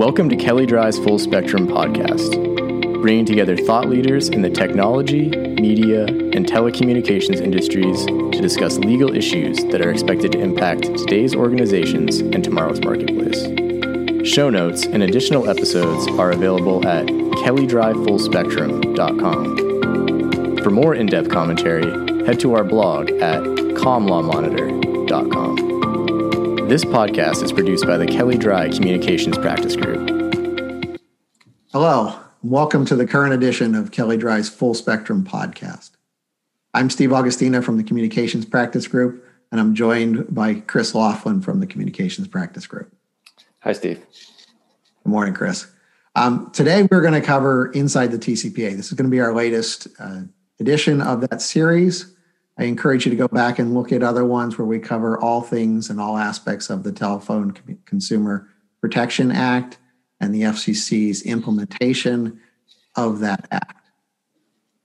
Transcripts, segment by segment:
Welcome to Kelley Drye's Full Spectrum podcast, bringing together thought leaders in the technology, media, and telecommunications industries to discuss legal issues that are expected to impact today's organizations and tomorrow's marketplace. Show notes and additional episodes are available at kelleydryefullspectrum.com. For more in depth commentary, head to our blog at comlawmonitor.com. This podcast is produced by the Kelley Drye Communications Practice Group. Hello, welcome to the current edition of Kelley Drye's Full Spectrum podcast. I'm Steve Augustino from the Communications Practice Group, and I'm joined by Chris Laughlin from the Communications Practice Group. Hi, Steve. Good morning, Chris. Um, today, we're going to cover Inside the TCPA. This is going to be our latest uh, edition of that series. I encourage you to go back and look at other ones where we cover all things and all aspects of the Telephone Consumer Protection Act and the FCC's implementation of that act.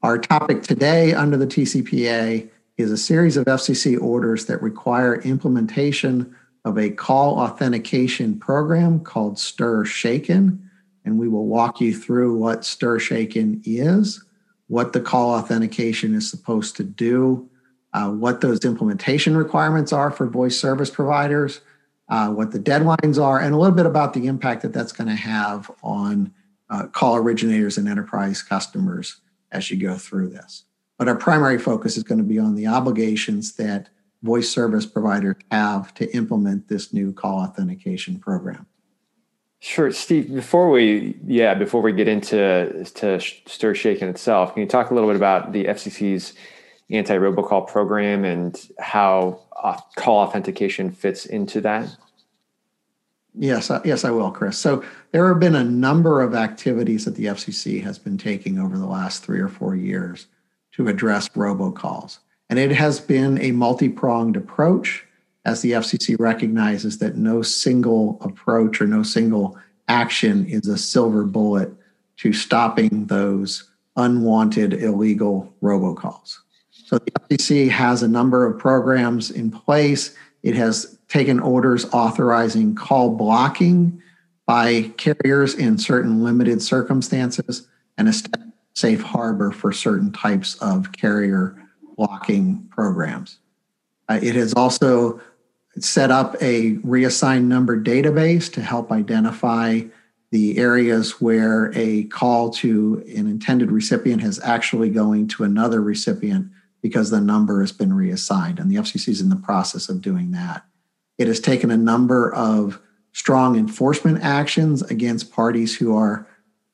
Our topic today under the TCPA is a series of FCC orders that require implementation of a call authentication program called STIR/SHAKEN. And we will walk you through what STIR/SHAKEN is, what the call authentication is supposed to do, uh, what those implementation requirements are for voice service providers, uh, what the deadlines are, and a little bit about the impact that that's going to have on uh, call originators and enterprise customers as you go through this. But our primary focus is going to be on the obligations that voice service providers have to implement this new call authentication program. Sure, Steve. Before we, yeah, before we get into to STIR/SHAKEN itself, can you talk a little bit about the FCC's anti-robocall program and how uh, call authentication fits into that? Yes, yes, I will, Chris. So there have been a number of activities that the FCC has been taking over the last three or four years to address robocalls. And it has been a multi pronged approach as the FCC recognizes that no single approach or no single action is a silver bullet to stopping those unwanted illegal robocalls. So the FCC has a number of programs in place. It has taken orders authorizing call blocking by carriers in certain limited circumstances and a safe harbor for certain types of carrier blocking programs. Uh, it has also set up a reassigned number database to help identify the areas where a call to an intended recipient has actually going to another recipient because the number has been reassigned, and the FCC is in the process of doing that. It has taken a number of strong enforcement actions against parties who are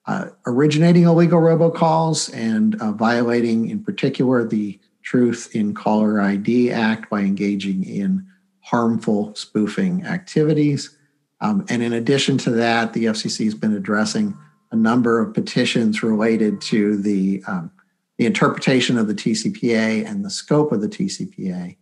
uh, originating illegal robocalls and uh, violating, in particular, the Truth in Caller ID Act by engaging in harmful spoofing activities. Um, and in addition to that, the FCC has been addressing a number of petitions related to the um, the interpretation of the TCPA and the scope of the TCPA,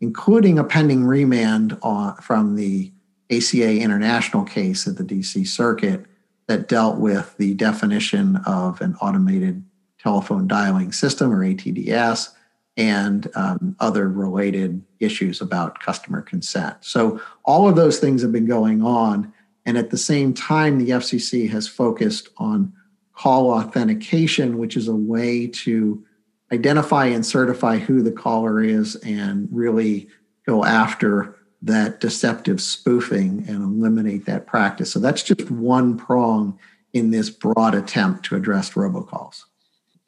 including a pending remand on, from the ACA international case at the DC Circuit that dealt with the definition of an automated telephone dialing system or ATDS and um, other related issues about customer consent. So, all of those things have been going on. And at the same time, the FCC has focused on call authentication, which is a way to identify and certify who the caller is and really go after that deceptive spoofing and eliminate that practice. So that's just one prong in this broad attempt to address robocalls.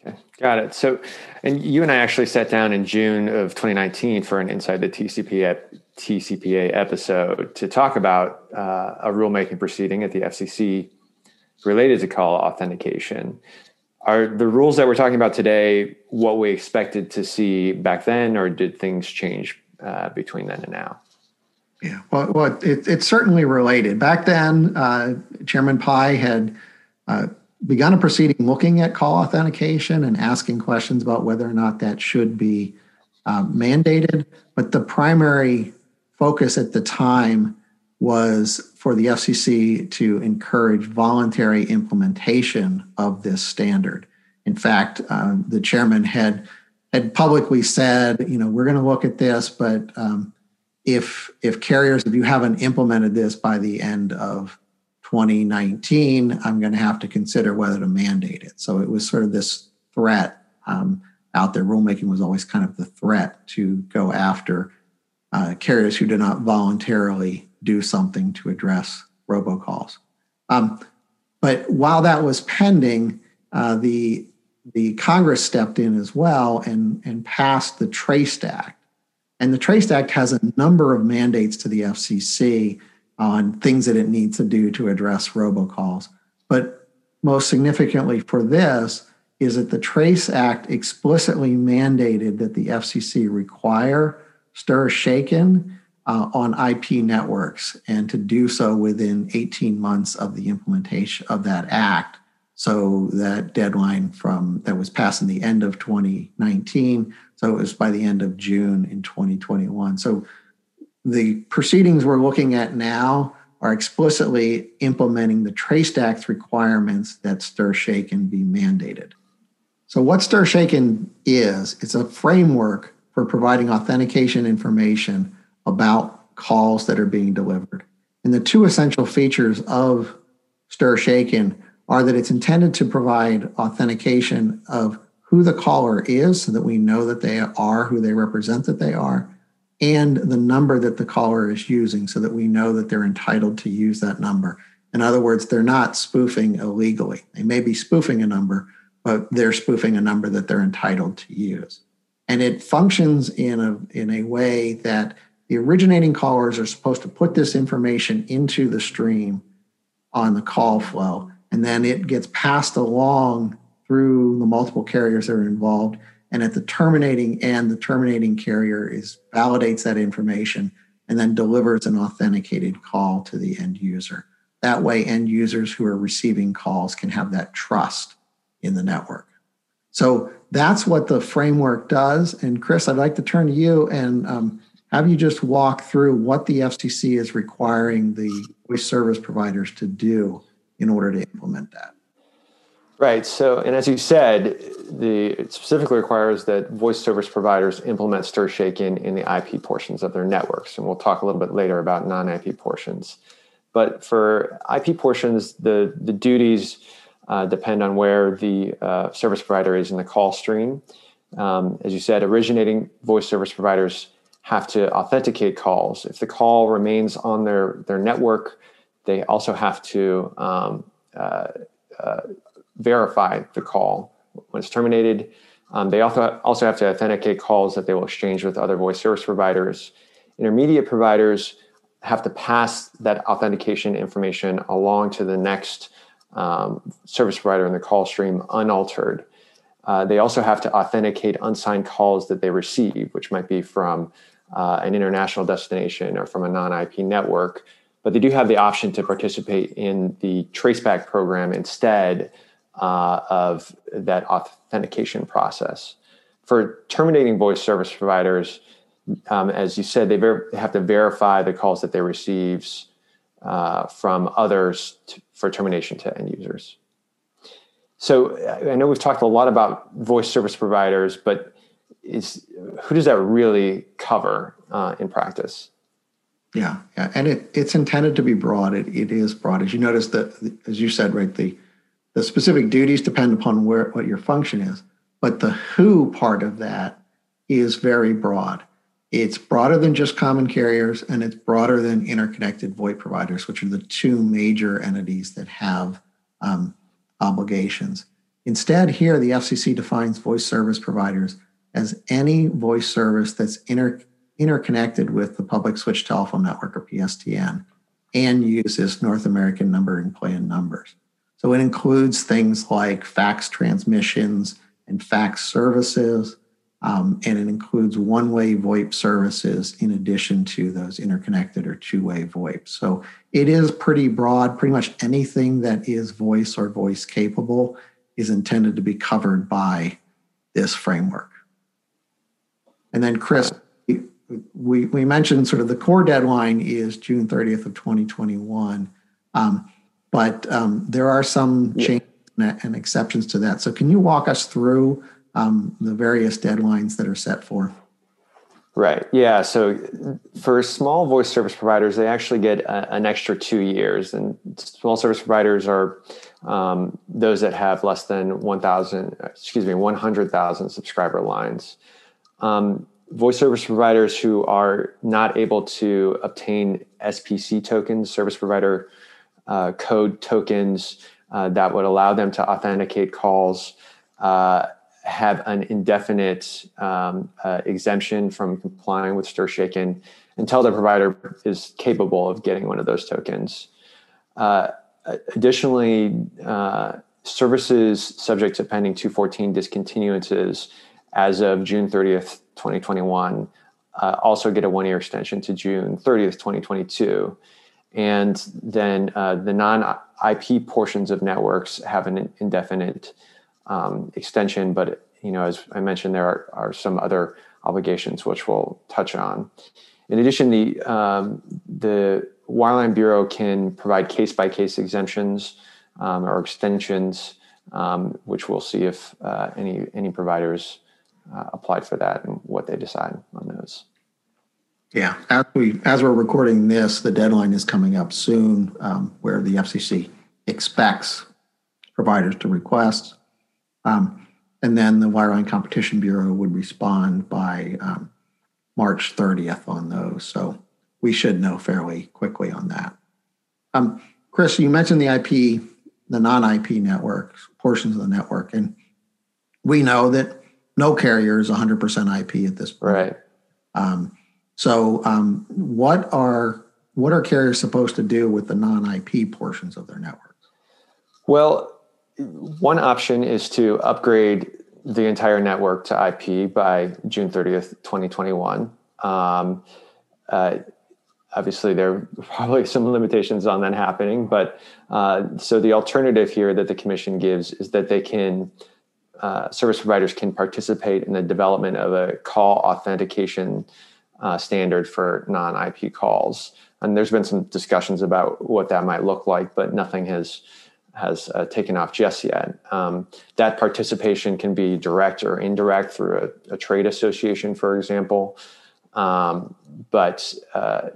Okay, got it. So, and you and I actually sat down in June of 2019 for an Inside the TCPA, TCPA episode to talk about uh, a rulemaking proceeding at the FCC related to call authentication. Are the rules that we're talking about today what we expected to see back then, or did things change uh, between then and now? Yeah, well, well it, it's certainly related. Back then, uh, Chairman Pai had uh, begun a proceeding looking at call authentication and asking questions about whether or not that should be uh, mandated. But the primary focus at the time was for the FCC to encourage voluntary implementation of this standard. In fact, uh, the chairman had had publicly said, you know, we're going to look at this, but um, if if carriers, if you haven't implemented this by the end of 2019, I'm going to have to consider whether to mandate it. So it was sort of this threat um, out there. Rulemaking was always kind of the threat to go after uh, carriers who did not voluntarily do something to address robocalls. Um, but while that was pending, uh, the the Congress stepped in as well and, and passed the Traced Act. And the Traced Act has a number of mandates to the FCC on things that it needs to do to address robocalls. But most significantly for this is that the Traced Act explicitly mandated that the FCC require stir shaken uh, on IP networks and to do so within 18 months of the implementation of that act. So that deadline from that was passed in the end of 2019. So it was by the end of June in 2021. So the proceedings we're looking at now are explicitly implementing the Traced Act's requirements that stir shaken be mandated. So what stir shaken is, it's a framework for providing authentication information about calls that are being delivered. And the two essential features of Stir Shaken are that it's intended to provide authentication of who the caller is so that we know that they are who they represent that they are, and the number that the caller is using so that we know that they're entitled to use that number. In other words, they're not spoofing illegally. They may be spoofing a number, but they're spoofing a number that they're entitled to use. And it functions in a, in a way that the originating callers are supposed to put this information into the stream on the call flow, and then it gets passed along through the multiple carriers that are involved. And at the terminating end, the terminating carrier is validates that information and then delivers an authenticated call to the end user. That way, end users who are receiving calls can have that trust in the network. So that's what the framework does. And Chris, I'd like to turn to you and um, have you just walk through what the FCC is requiring the voice service providers to do in order to implement that? Right. So, and as you said, the it specifically requires that voice service providers implement stir shaken in the IP portions of their networks, and we'll talk a little bit later about non-IP portions. But for IP portions, the the duties uh, depend on where the uh, service provider is in the call stream. Um, as you said, originating voice service providers have to authenticate calls. If the call remains on their, their network, they also have to um, uh, uh, verify the call when it's terminated. Um, they also, also have to authenticate calls that they will exchange with other voice service providers. Intermediate providers have to pass that authentication information along to the next um, service provider in the call stream unaltered. Uh, they also have to authenticate unsigned calls that they receive, which might be from uh, an international destination or from a non-IP network, but they do have the option to participate in the traceback program instead uh, of that authentication process. For terminating voice service providers, um, as you said, they, ver- have to verify the calls that they receive uh, from others to, for termination to end users. So I know we've talked a lot about voice service providers, but is who does that really cover uh, in practice? Yeah, yeah, and it, it's intended to be broad. It, it is broad, as you notice that, as you said, right. The the specific duties depend upon where what your function is, but the who part of that is very broad. It's broader than just common carriers, and it's broader than interconnected VoIP providers, which are the two major entities that have um, obligations. Instead, here the FCC defines voice service providers as any voice service that's inter- interconnected with the public switch telephone network or PSTN and uses North American numbering plan numbers. So it includes things like fax transmissions and fax services, um, and it includes one way VoIP services in addition to those interconnected or two way VoIP. So it is pretty broad. Pretty much anything that is voice or voice capable is intended to be covered by this framework. And then, Chris, we, we mentioned sort of the core deadline is June 30th of 2021. Um, but um, there are some changes and exceptions to that. So can you walk us through um, the various deadlines that are set for? Right. Yeah. So for small voice service providers, they actually get a, an extra two years, and small service providers are um, those that have less than 1,000, excuse me, 100,000 subscriber lines. Um, voice service providers who are not able to obtain SPC tokens, service provider uh, code tokens uh, that would allow them to authenticate calls, uh, have an indefinite um, uh, exemption from complying with STIR/SHAKEN until the provider is capable of getting one of those tokens. Uh, additionally, uh, services subject to pending 214 discontinuances as of June 30th, 2021, uh, also get a one year extension to June 30th, 2022. And then uh, the non IP portions of networks have an indefinite um, extension, but you know, as I mentioned, there are, are, some other obligations which we'll touch on. In addition, the um, the Wireline Bureau can provide case by case exemptions um, or extensions, um, which we'll see if uh, any any providers uh, applied for that and what they decide on those. Yeah, as we as we're recording this, the deadline is coming up soon, um, where the FCC expects providers to request, um, and then the Wireline Competition Bureau would respond by um, March 30th on those. So we should know fairly quickly on that. Um, Chris, you mentioned the IP, the non-IP networks, portions of the network, and we know that no carrier is 100% IP at this point. Right. Um, so, um, what are what are carriers supposed to do with the non-IP portions of their networks? Well, one option is to upgrade the entire network to IP by June 30th, 2021. Um, uh, obviously, there are probably some limitations on that happening, but uh, so the alternative here that the commission gives is that they can uh, service providers can participate in the development of a call authentication uh, standard for non-IP calls. And there's been some discussions about what that might look like, but nothing has has uh, taken off just yet. Um, that participation can be direct or indirect through a, a trade association, for example. Um, but uh,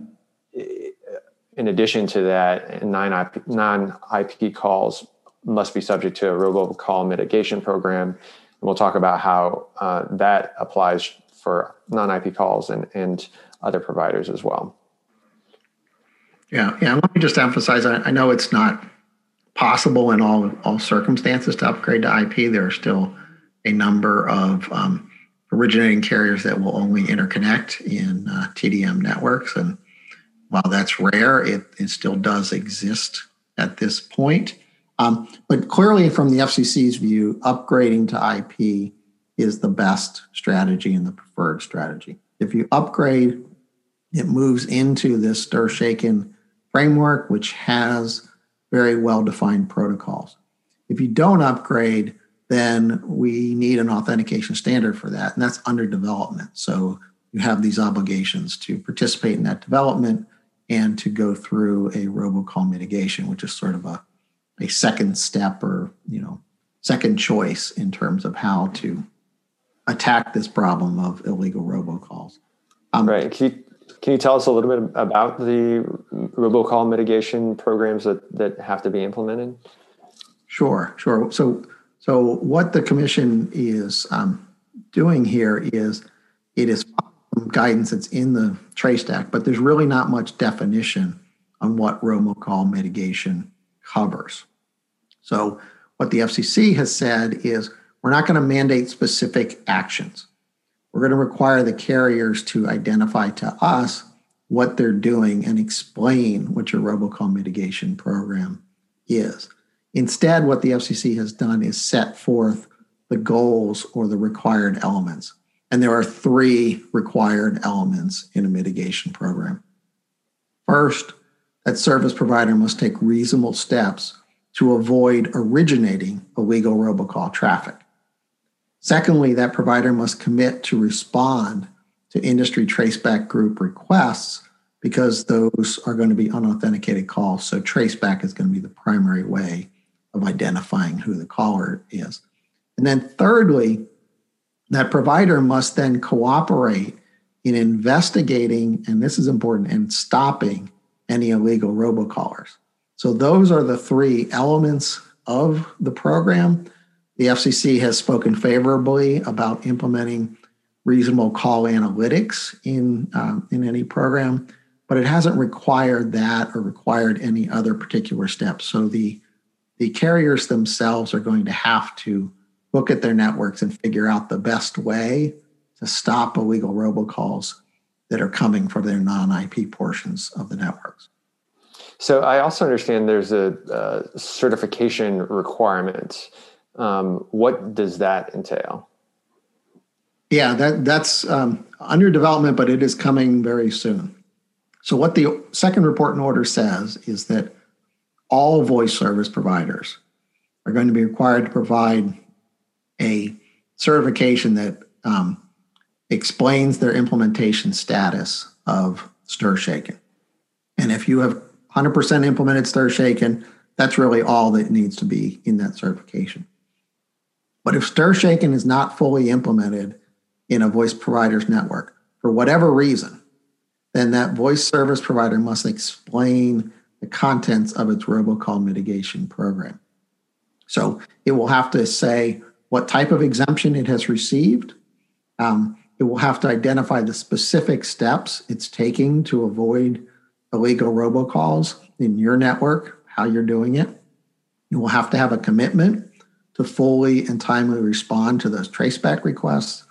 in addition to that, non IP calls must be subject to a robocall mitigation program. And we'll talk about how uh, that applies for non-IP calls and, and other providers as well. Yeah, yeah. Let me just emphasize. I, I know it's not possible in all all circumstances to upgrade to IP. There are still a number of um, originating carriers that will only interconnect in uh, TDM networks, and while that's rare, it, it still does exist at this point. Um, but clearly, from the FCC's view, upgrading to IP is the best strategy and the preferred strategy. If you upgrade, it moves into this STIR/SHAKEN framework, which has very well defined protocols. If you don't upgrade, then we need an authentication standard for that, and that's under development. So you have these obligations to participate in that development and to go through a robocall mitigation, which is sort of a a second step or you know second choice in terms of how to attack this problem of illegal robocalls. Um, right. Can you, can you tell us a little bit about the robocall mitigation programs that, that have to be implemented? Sure, sure. So, so what the commission is um, doing here is it is guidance that's in the Traced Act, but there's really not much definition on what robocall mitigation covers. So, what the FCC has said is we're not going to mandate specific actions. We're going to require the carriers to identify to us what they're doing and explain what your robocall mitigation program is. Instead, what the FCC has done is set forth the goals or the required elements. And there are three required elements in a mitigation program. First, that service provider must take reasonable steps to avoid originating illegal robocall traffic. Secondly, that provider must commit to respond to industry traceback group requests because those are going to be unauthenticated calls. So, traceback is going to be the primary way of identifying who the caller is. And then, thirdly, that provider must then cooperate in investigating, and this is important, and stopping any illegal robocallers. So those are the three elements of the program. The FCC has spoken favorably about implementing reasonable call analytics in um, in any program, but it hasn't required that or required any other particular steps. So the the carriers themselves are going to have to look at their networks and figure out the best way to stop illegal robocalls that are coming from their non-IP portions of the networks. So I also understand there's a, certification requirement. Um, what does that entail? Yeah, that that's um, under development, but it is coming very soon. So what the second report and order says is that all voice service providers are going to be required to provide a certification that um, explains their implementation status of stir shaken. And if you have 100% implemented STIR/SHAKEN, that's really all that needs to be in that certification. But if STIR/SHAKEN is not fully implemented in a voice provider's network for whatever reason, then that voice service provider must explain the contents of its robocall mitigation program. So it will have to say what type of exemption it has received. Um, it will have to identify the specific steps it's taking to avoid illegal robocalls in your network, how you're doing it. You will have to have a commitment to fully and timely respond to those traceback requests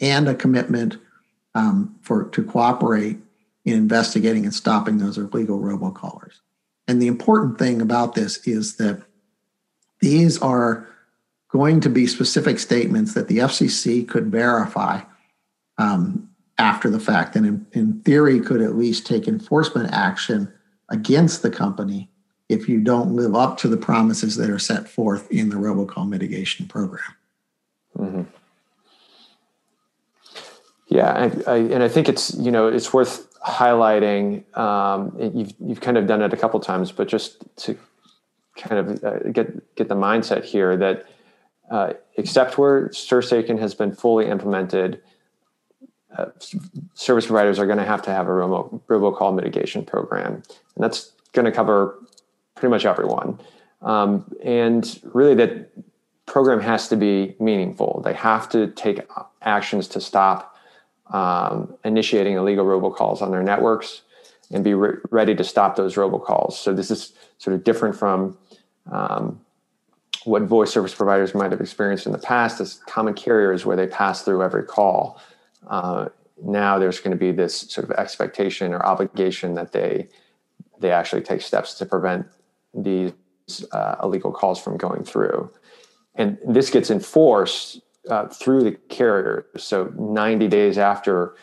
and a commitment um, for to cooperate in investigating and stopping those illegal robocallers. And the important thing about this is that these are going to be specific statements that the FCC could verify um, after the fact, and in, in theory, could at least take enforcement action against the company if you don't live up to the promises that are set forth in the robocall mitigation program. Mm-hmm. Yeah, I, I, and I think it's you know it's worth highlighting. Um, you've you've kind of done it a couple times, but just to kind of uh, get get the mindset here that uh, except where STIR/SHAKEN has been fully implemented, service providers are going to have to have a robo, robocall mitigation program, and that's going to cover pretty much everyone. Um, and really, that program has to be meaningful. They have to take actions to stop um, initiating illegal robocalls on their networks and be re- ready to stop those robocalls. So this is sort of different from um, what voice service providers might have experienced in the past as common carriers where they pass through every call. Uh, now there's going to be this sort of expectation or obligation that they they actually take steps to prevent these uh, illegal calls from going through, and this gets enforced uh, through the carrier. So 90 days after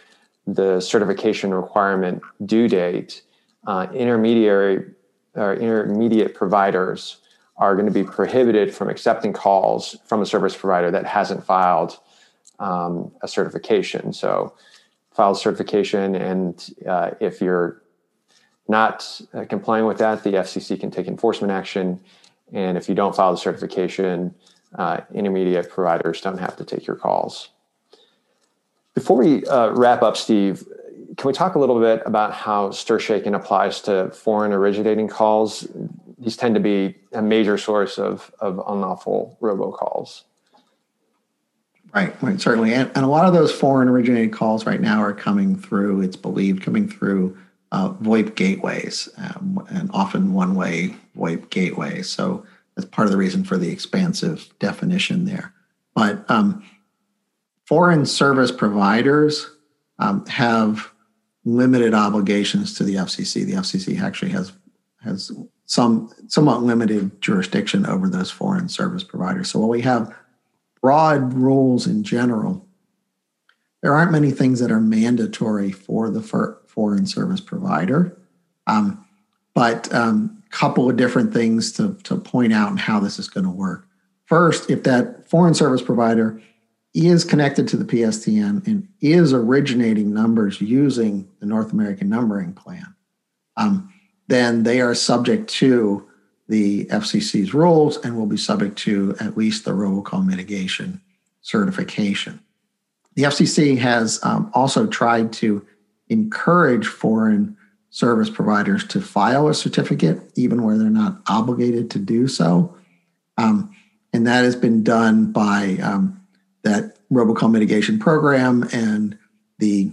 the certification requirement due date, uh, intermediary or intermediate providers are going to be prohibited from accepting calls from a service provider that hasn't filed um, a certification. So, filed certification, and uh, if you're not uh, complying with that, the FCC can take enforcement action. And if you don't file the certification, uh, intermediate providers don't have to take your calls. Before we uh, wrap up, Steve, can we talk a little bit about how STIR/SHAKEN applies to foreign originating calls? These tend to be a major source of, of unlawful robocalls. Right, right, certainly. And, and a lot of those foreign originated calls right now are coming through, it's believed, coming through uh, VoIP gateways um, and often one way VoIP gateways. So that's part of the reason for the expansive definition there. But um, foreign service providers um, have limited obligations to the FCC. The FCC actually has has some somewhat limited jurisdiction over those foreign service providers. So while we have broad rules in general, there aren't many things that are mandatory for the foreign service provider. Um, but a um, couple of different things to, to point out and how this is going to work. First, if that foreign service provider is connected to the PSTN and is originating numbers using the North American numbering plan, um, then they are subject to the FCC's rules and will be subject to at least the robocall mitigation certification. the FCC has um, also tried to encourage foreign service providers to file a certificate, even where they're not obligated to do so. Um, and that has been done by um, that robocall mitigation program and the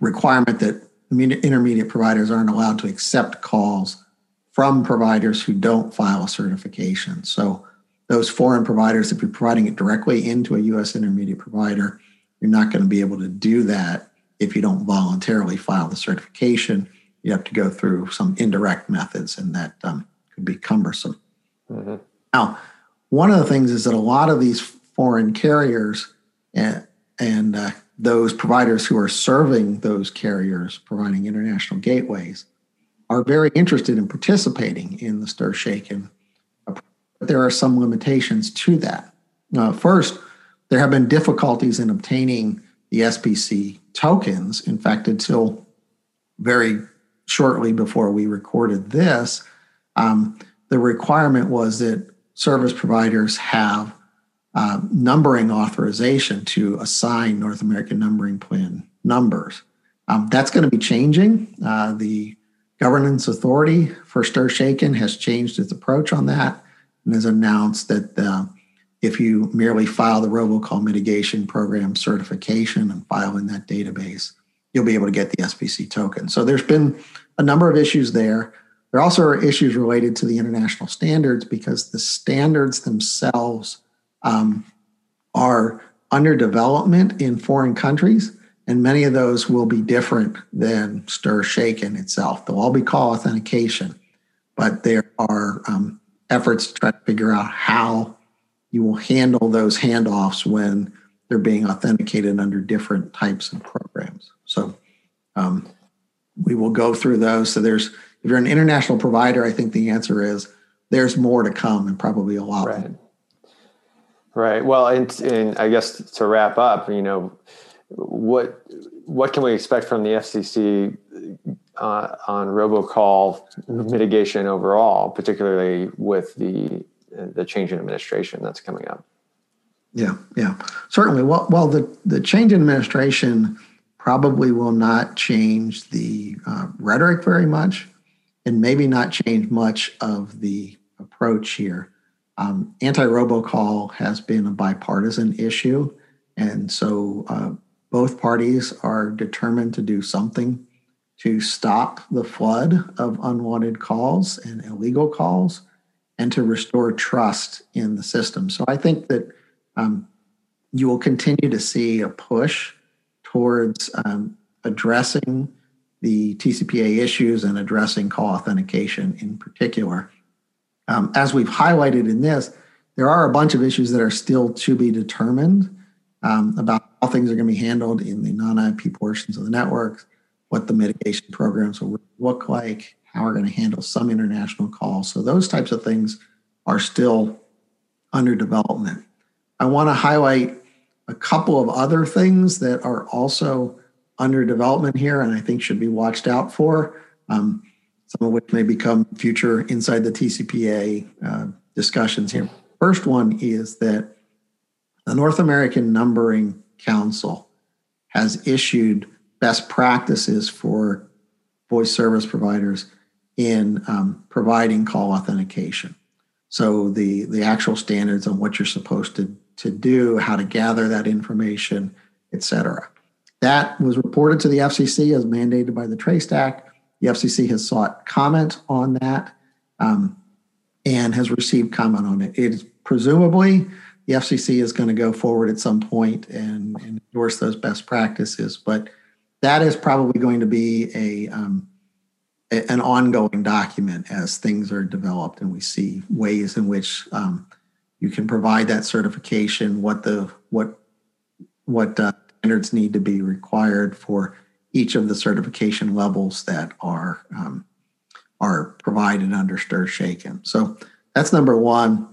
requirement that intermediate providers aren't allowed to accept calls from providers who don't file a certification. So those foreign providers, if you're providing it directly into a U.S. intermediate provider, you're not going to be able to do that if you don't voluntarily file the certification. You have to go through some indirect methods, and that um, could be cumbersome. Mm-hmm. Now, one of the things is that a lot of these foreign carriers and, and uh, those providers who are serving those carriers, providing international gateways, are very interested in participating in the stir shaken. But there are some limitations to that. Uh, first, there have been difficulties in obtaining the SPC tokens. In fact, until very shortly before we recorded this, um, the requirement was that service providers have uh, numbering authorization to assign North American numbering plan numbers. Um, that's going to be changing. Uh, the governance authority for Stir Shaken has changed its approach on that and has announced that uh, if you merely file the robocall mitigation program certification and file in that database, you'll be able to get the SPC token. So there's been a number of issues there. There also are issues related to the international standards because the standards themselves um, are under development in foreign countries, and many of those will be different than Stir Shaken itself. They'll all be call authentication, but there are um, efforts to try to figure out how you will handle those handoffs when they're being authenticated under different types of programs. So um, we will go through those. So there's if you're an international provider, I think the answer is there's more to come and probably a lot. Right. Right. Well, and, and I guess to wrap up, you know, what what can we expect from the FCC uh, on robocall mitigation overall, particularly with the the change in administration that's coming up? Yeah, yeah, certainly. Well, well, the the change in administration probably will not change the uh, rhetoric very much, and maybe not change much of the approach here. Um, Anti robocall has been a bipartisan issue. And so uh, both parties are determined to do something to stop the flood of unwanted calls and illegal calls and to restore trust in the system. So I think that um, you will continue to see a push towards um, addressing the TCPA issues and addressing call authentication in particular. Um, as we've highlighted in this, there are a bunch of issues that are still to be determined um, about how things are going to be handled in the non-IP portions of the network, what the mitigation programs will look like, how we're going to handle some international calls. So those types of things are still under development. I want to highlight a couple of other things that are also under development here and I think should be watched out for. Um, some of which may become future inside the TCPA uh, discussions here. First one is that the North American Numbering Council has issued best practices for voice service providers in um, providing call authentication. So the the actual standards on what you're supposed to to do, how to gather that information, et cetera. That was reported to the FCC as mandated by the Traced Act. The FCC has sought comment on that um, and has received comment on it. It is presumably the FCC is going to go forward at some point and, and, endorse those best practices, but that is probably going to be a, um, a, an ongoing document as things are developed and we see ways in which um, you can provide that certification, what the what what uh, standards need to be required for each of the certification levels that are um, are provided under Stir Shaken. So that's number one.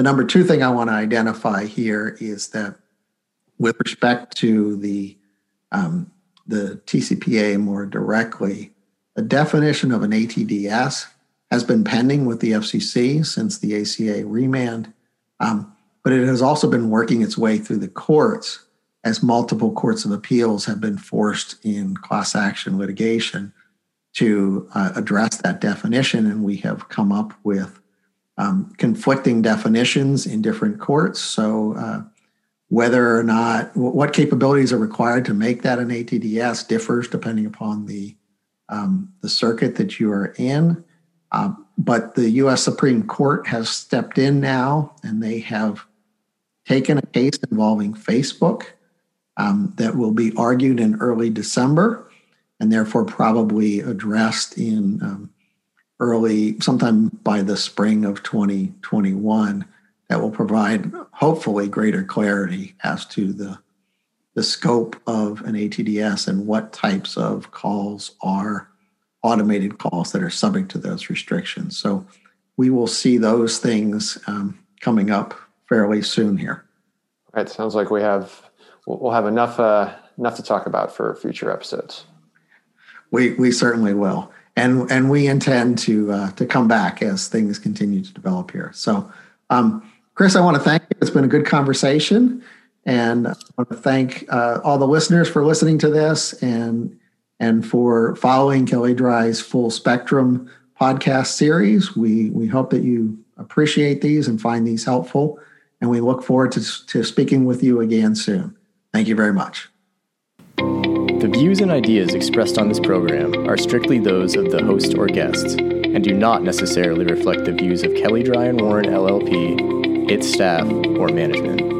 The number two thing I want to identify here is that with respect to the um, the TCPA more directly, the definition of an ATDS has been pending with the FCC since the ACA remand, um, but it has also been working its way through the courts as multiple courts of appeals have been forced in class action litigation to uh, address that definition. And we have come up with um, conflicting definitions in different courts. So, uh, whether or not what capabilities are required to make that an ATDS differs depending upon the um, the circuit that you are in. Uh, but the U.S. Supreme Court has stepped in now, and they have taken a case involving Facebook um, that will be argued in early December, and therefore probably addressed in um, early, sometime by the spring of 2021. That will provide hopefully greater clarity as to the the scope of an ATDS and what types of calls are automated calls that are subject to those restrictions. So we will see those things um, coming up fairly soon here. Right. Sounds like we have we'll have enough uh, enough to talk about for future episodes. We we certainly will, and and we intend to uh, to come back as things continue to develop here. So, um, Chris, I want to thank you. It's been a good conversation, and I want to thank uh, all the listeners for listening to this and and for following Kelley Drye's Full Spectrum podcast series. We, we hope that you appreciate these and find these helpful. And we look forward to, to speaking with you again soon. Thank you very much. The views and ideas expressed on this program are strictly those of the host or guests and do not necessarily reflect the views of Kelley Drye and Warren LLP, its staff, or management.